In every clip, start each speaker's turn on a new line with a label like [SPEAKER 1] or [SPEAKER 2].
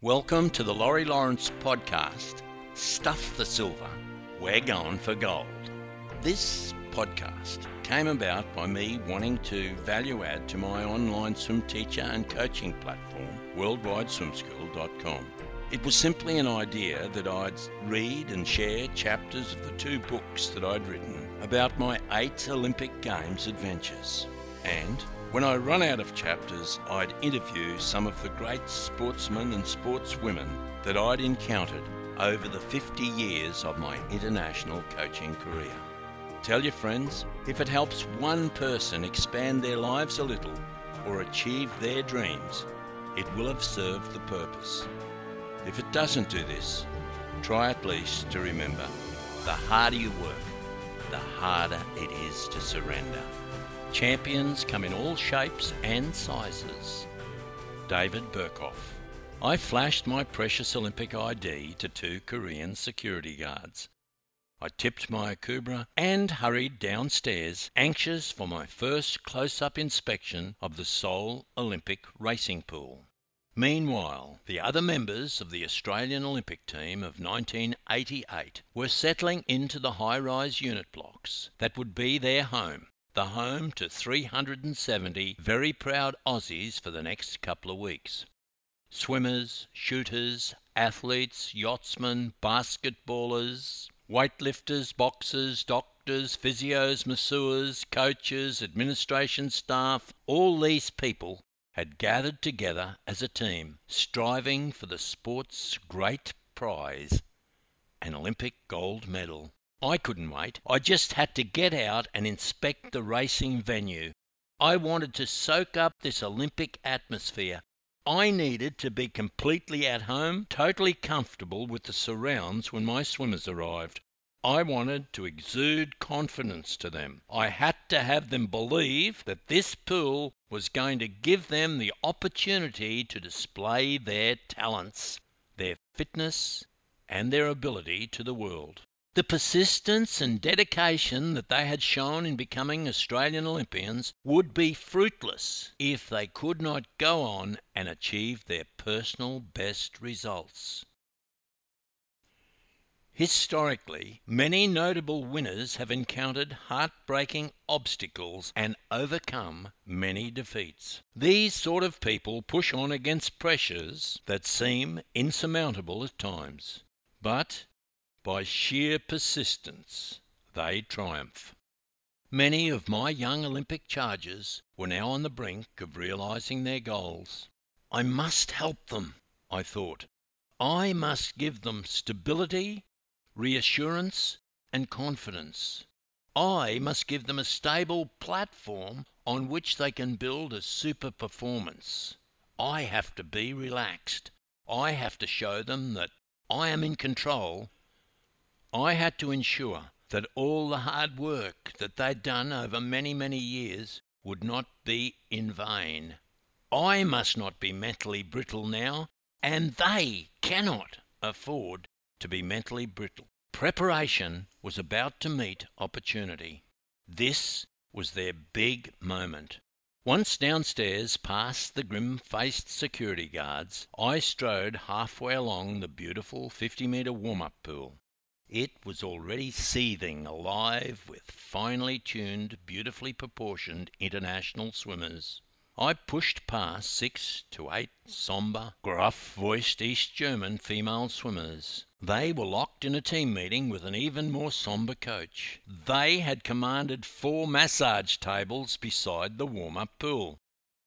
[SPEAKER 1] Welcome to the Laurie Lawrence podcast, Stuff the Silver. We're going for gold. This podcast came about by me wanting to value add to my online swim teacher and coaching platform, worldwideswimschool.com. It was simply an idea that I'd read and share chapters of the two books that I'd written about my eight Olympic Games adventures. And when I run out of chapters, I'd interview some of the great sportsmen and sportswomen that I'd encountered over the 50 years of my international coaching career. Tell your friends if it helps one person expand their lives a little or achieve their dreams, it will have served the purpose. If it doesn't do this, try at least to remember the harder you work, the harder it is to surrender. Champions come in all shapes and sizes. David Berkoff. I flashed my precious Olympic ID to two Korean security guards. I tipped my Akubra and hurried downstairs, anxious for my first close up inspection of the Seoul Olympic racing pool. Meanwhile, the other members of the Australian Olympic team of 1988 were settling into the high rise unit blocks that would be their home the home to 370 very proud Aussies for the next couple of weeks. Swimmers, shooters, athletes, yachtsmen, basketballers, weightlifters, boxers, doctors, physios, masseurs, coaches, administration staff, all these people had gathered together as a team, striving for the sport's great prize, an Olympic gold medal. I couldn't wait. I just had to get out and inspect the racing venue. I wanted to soak up this Olympic atmosphere. I needed to be completely at home, totally comfortable with the surrounds when my swimmers arrived. I wanted to exude confidence to them. I had to have them believe that this pool was going to give them the opportunity to display their talents, their fitness, and their ability to the world. The persistence and dedication that they had shown in becoming Australian Olympians would be fruitless if they could not go on and achieve their personal best results. Historically, many notable winners have encountered heartbreaking obstacles and overcome many defeats. These sort of people push on against pressures that seem insurmountable at times. But by sheer persistence they triumph. Many of my young Olympic charges were now on the brink of realizing their goals. I must help them, I thought. I must give them stability, reassurance, and confidence. I must give them a stable platform on which they can build a super performance. I have to be relaxed. I have to show them that I am in control I had to ensure that all the hard work that they'd done over many, many years would not be in vain. I must not be mentally brittle now, and they cannot afford to be mentally brittle. Preparation was about to meet opportunity. This was their big moment. Once downstairs past the grim faced security guards, I strode halfway along the beautiful 50 metre warm up pool. It was already seething alive with finely tuned, beautifully proportioned international swimmers. I pushed past six to eight sombre, gruff voiced East German female swimmers. They were locked in a team meeting with an even more sombre coach. They had commanded four massage tables beside the warm up pool.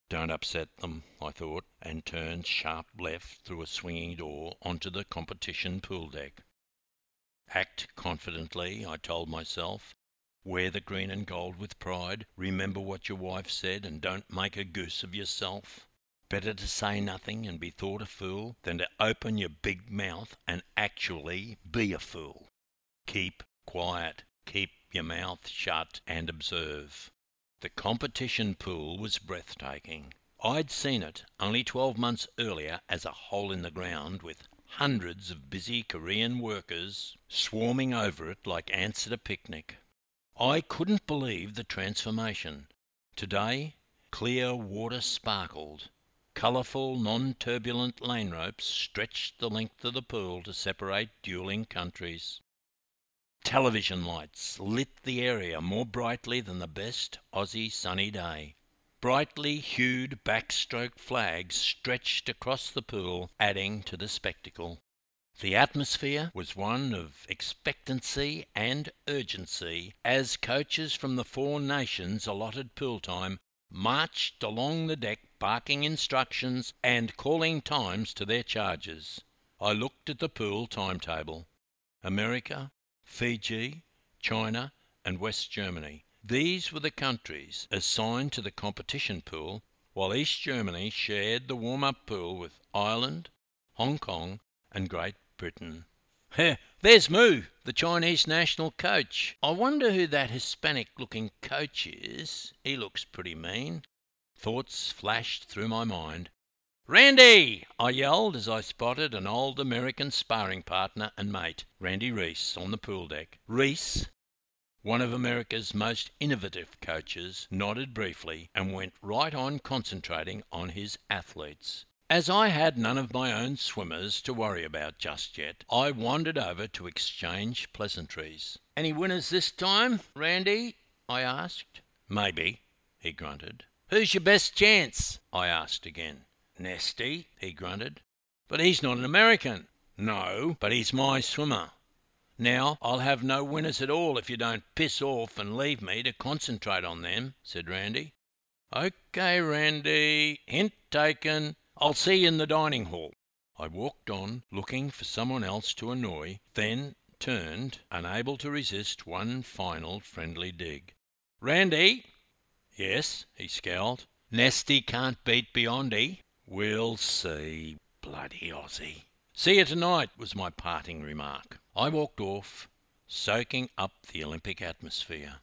[SPEAKER 1] Don't upset them, I thought, and turned sharp left through a swinging door onto the competition pool deck. Act confidently, I told myself. Wear the green and gold with pride. Remember what your wife said, and don't make a goose of yourself. Better to say nothing and be thought a fool than to open your big mouth and actually be a fool. Keep quiet. Keep your mouth shut and observe. The competition pool was breathtaking. I'd seen it only twelve months earlier as a hole in the ground with hundreds of busy Korean workers swarming over it like ants at a picnic. I couldn't believe the transformation. Today, clear water sparkled. Colourful, non turbulent lane ropes stretched the length of the pool to separate duelling countries. Television lights lit the area more brightly than the best Aussie sunny day. Brightly hued backstroke flags stretched across the pool, adding to the spectacle. The atmosphere was one of expectancy and urgency as coaches from the four nations allotted pool time marched along the deck barking instructions and calling times to their charges. I looked at the pool timetable. America, Fiji, China, and West Germany. These were the countries assigned to the competition pool, while East Germany shared the warm up pool with Ireland, Hong Kong, and Great Britain. There's Moo, the Chinese national coach. I wonder who that Hispanic looking coach is. He looks pretty mean. Thoughts flashed through my mind. Randy! I yelled as I spotted an old American sparring partner and mate, Randy Reese, on the pool deck. Reese, one of America's most innovative coaches, nodded briefly and went right on concentrating on his athletes. As I had none of my own swimmers to worry about just yet, I wandered over to exchange pleasantries. Any winners this time, Randy? I asked. Maybe, he grunted. Who's your best chance? I asked again. Nesty, he grunted. But he's not an American. No, but he's my swimmer. Now, I'll have no winners at all if you don't piss off and leave me to concentrate on them, said Randy. OK, Randy. Hint taken. I'll see you in the dining hall. I walked on, looking for someone else to annoy, then turned, unable to resist one final friendly dig. Randy? Yes, he scowled. Nasty can't beat Biondi. We'll see, bloody Aussie. See you tonight, was my parting remark. I walked off, soaking up the Olympic atmosphere.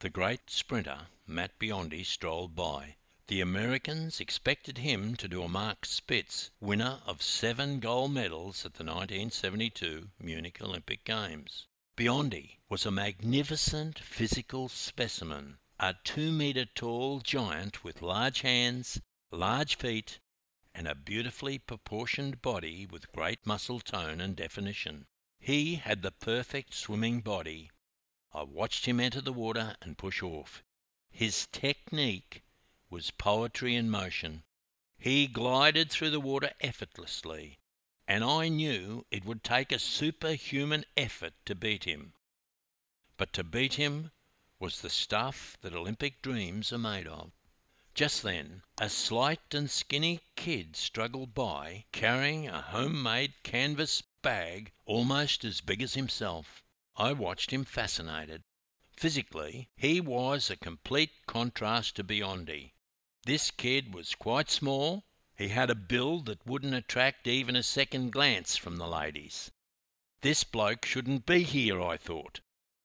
[SPEAKER 1] The great sprinter, Matt Biondi, strolled by. The Americans expected him to do a Mark Spitz, winner of seven gold medals at the 1972 Munich Olympic Games. Biondi was a magnificent physical specimen, a two metre tall giant with large hands, large feet, and a beautifully proportioned body with great muscle tone and definition. He had the perfect swimming body. I watched him enter the water and push off. His technique was poetry in motion. He glided through the water effortlessly, and I knew it would take a superhuman effort to beat him. But to beat him was the stuff that Olympic dreams are made of. Just then, a slight and skinny kid struggled by, carrying a homemade canvas bag almost as big as himself. I watched him fascinated. Physically, he was a complete contrast to Biondi. This kid was quite small. He had a build that wouldn't attract even a second glance from the ladies. This bloke shouldn't be here, I thought.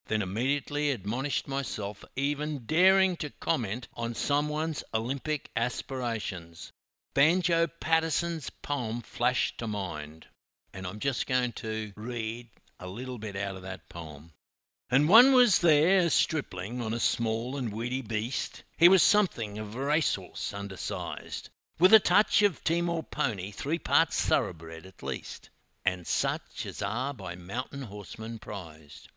[SPEAKER 1] Then immediately admonished myself even daring to comment on someone's Olympic aspirations. Banjo Paterson's poem flashed to mind, and I'm just going to read a little bit out of that poem. And one was there, a stripling on a small and weedy beast. He was something of a racehorse undersized, with a touch of Timor pony, three parts thoroughbred at least, and such as are by mountain horsemen prized.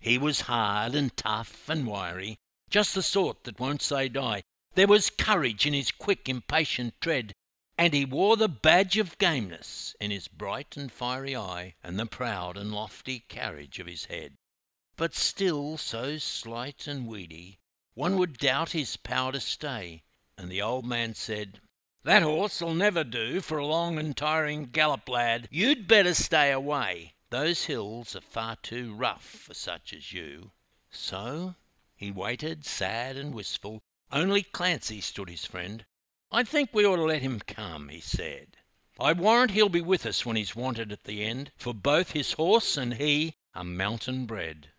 [SPEAKER 1] He was hard and tough and wiry, just the sort that won't say die. There was courage in his quick, impatient tread, and he wore the badge of gameness in his bright and fiery eye, and the proud and lofty carriage of his head but still so slight and weedy, one would doubt his power to stay. And the old man said, That horse'll never do for a long and tiring gallop, lad. You'd better stay away. Those hills are far too rough for such as you. So he waited, sad and wistful. Only Clancy stood his friend. I think we ought to let him come, he said. I warrant he'll be with us when he's wanted at the end, for both his horse and he are mountain bred.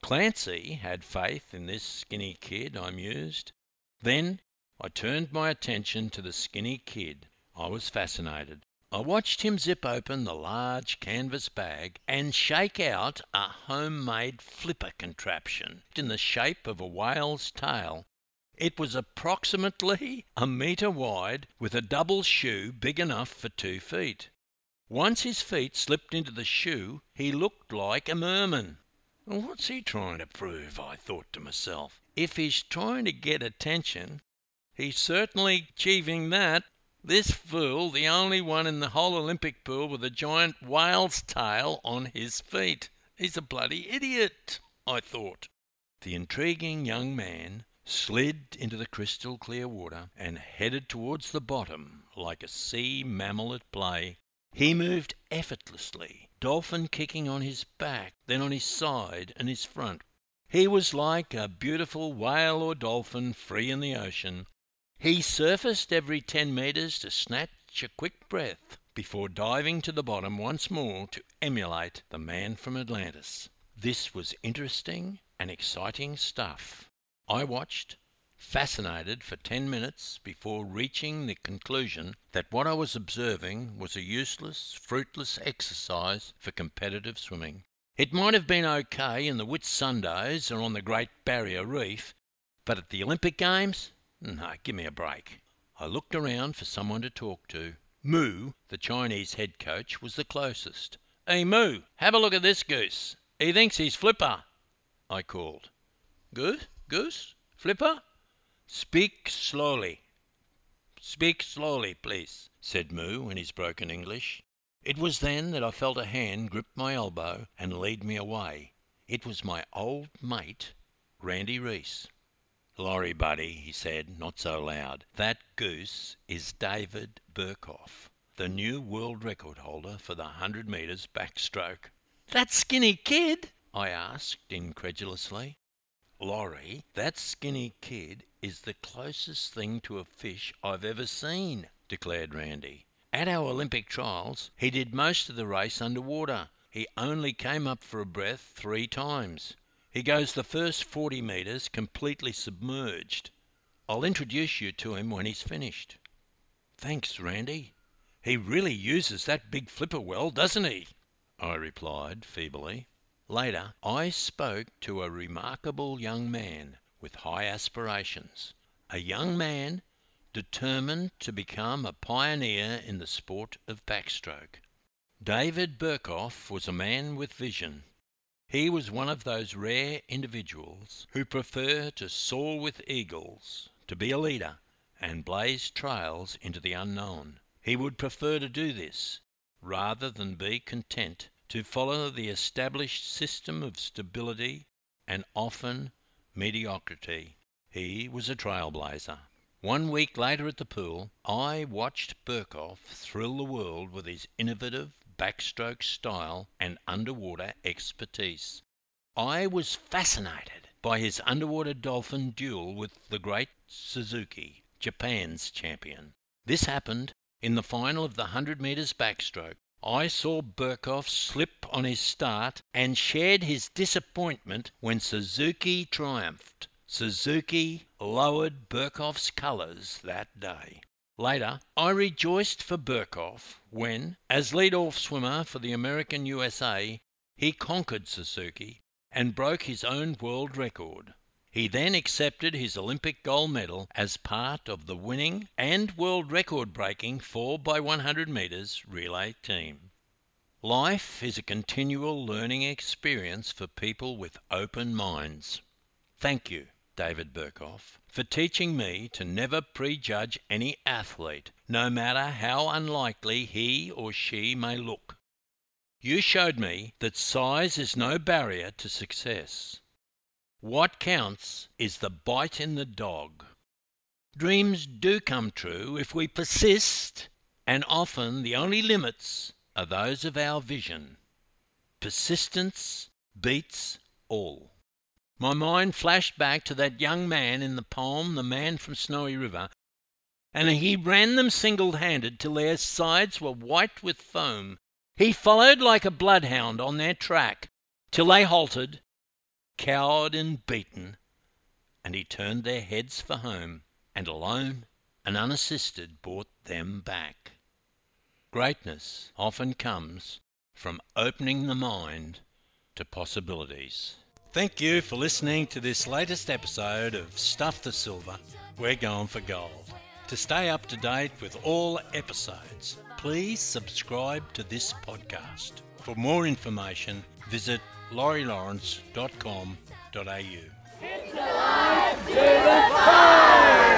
[SPEAKER 1] Clancy had faith in this skinny kid, I mused. Then I turned my attention to the skinny kid. I was fascinated. I watched him zip open the large canvas bag and shake out a home made flipper contraption in the shape of a whale's tail. It was approximately a metre wide with a double shoe big enough for two feet. Once his feet slipped into the shoe, he looked like a merman. What's he trying to prove? I thought to myself. If he's trying to get attention, he's certainly achieving that. This fool, the only one in the whole Olympic pool with a giant whale's tail on his feet. He's a bloody idiot, I thought. The intriguing young man slid into the crystal clear water and headed towards the bottom like a sea mammal at play. He moved effortlessly, dolphin kicking on his back, then on his side and his front. He was like a beautiful whale or dolphin free in the ocean. He surfaced every ten metres to snatch a quick breath before diving to the bottom once more to emulate the man from Atlantis. This was interesting and exciting stuff. I watched, fascinated for ten minutes before reaching the conclusion that what I was observing was a useless, fruitless exercise for competitive swimming. It might have been okay in the Whitsundays or on the Great Barrier Reef, but at the Olympic Games? No, give me a break. I looked around for someone to talk to. Moo, the Chinese head coach, was the closest. Hey, Moo, have a look at this goose. He thinks he's Flipper, I called. Goose? Goose? Flipper? Speak slowly. Speak slowly, please, said Moo in his broken English. It was then that I felt a hand grip my elbow and lead me away. It was my old mate, Randy Reese. Laurie, buddy, he said, not so loud. That goose is David Berkoff, the new world record holder for the 100 metres backstroke. That skinny kid? I asked incredulously. Laurie, that skinny kid is the closest thing to a fish I've ever seen, declared Randy. At our Olympic trials, he did most of the race underwater. He only came up for a breath three times. He goes the first 40 metres completely submerged. I'll introduce you to him when he's finished. Thanks, Randy. He really uses that big flipper well, doesn't he? I replied feebly. Later, I spoke to a remarkable young man with high aspirations, a young man determined to become a pioneer in the sport of backstroke. David Berkoff was a man with vision. He was one of those rare individuals who prefer to soar with eagles, to be a leader, and blaze trails into the unknown. He would prefer to do this rather than be content to follow the established system of stability and often mediocrity. He was a trailblazer. One week later at the pool, I watched Berkoff thrill the world with his innovative backstroke style and underwater expertise. I was fascinated by his underwater dolphin duel with the great Suzuki, Japan's champion. This happened in the final of the 100 metres backstroke I saw Berkoff slip on his start and shared his disappointment when Suzuki triumphed. Suzuki lowered Berkoff's colours that day. Later, I rejoiced for Berkoff when, as lead-off swimmer for the American USA, he conquered Suzuki and broke his own world record. He then accepted his Olympic gold medal as part of the winning and world record breaking 4 by 100 metres relay team. Life is a continual learning experience for people with open minds. Thank you, David Berkoff, for teaching me to never prejudge any athlete, no matter how unlikely he or she may look. You showed me that size is no barrier to success. What counts is the bite in the dog. Dreams do come true if we persist, and often the only limits are those of our vision. Persistence beats all. My mind flashed back to that young man in the poem The Man from Snowy River, and he ran them single handed till their sides were white with foam. He followed like a bloodhound on their track till they halted cowed and beaten, and he turned their heads for home, and alone and unassisted brought them back. Greatness often comes from opening the mind to possibilities. Thank you for listening to this latest episode of Stuff the Silver. We're going for gold. To stay up to date with all episodes, please subscribe to this podcast. For more information, visit laurielawrence.com.au. It's alive the fire!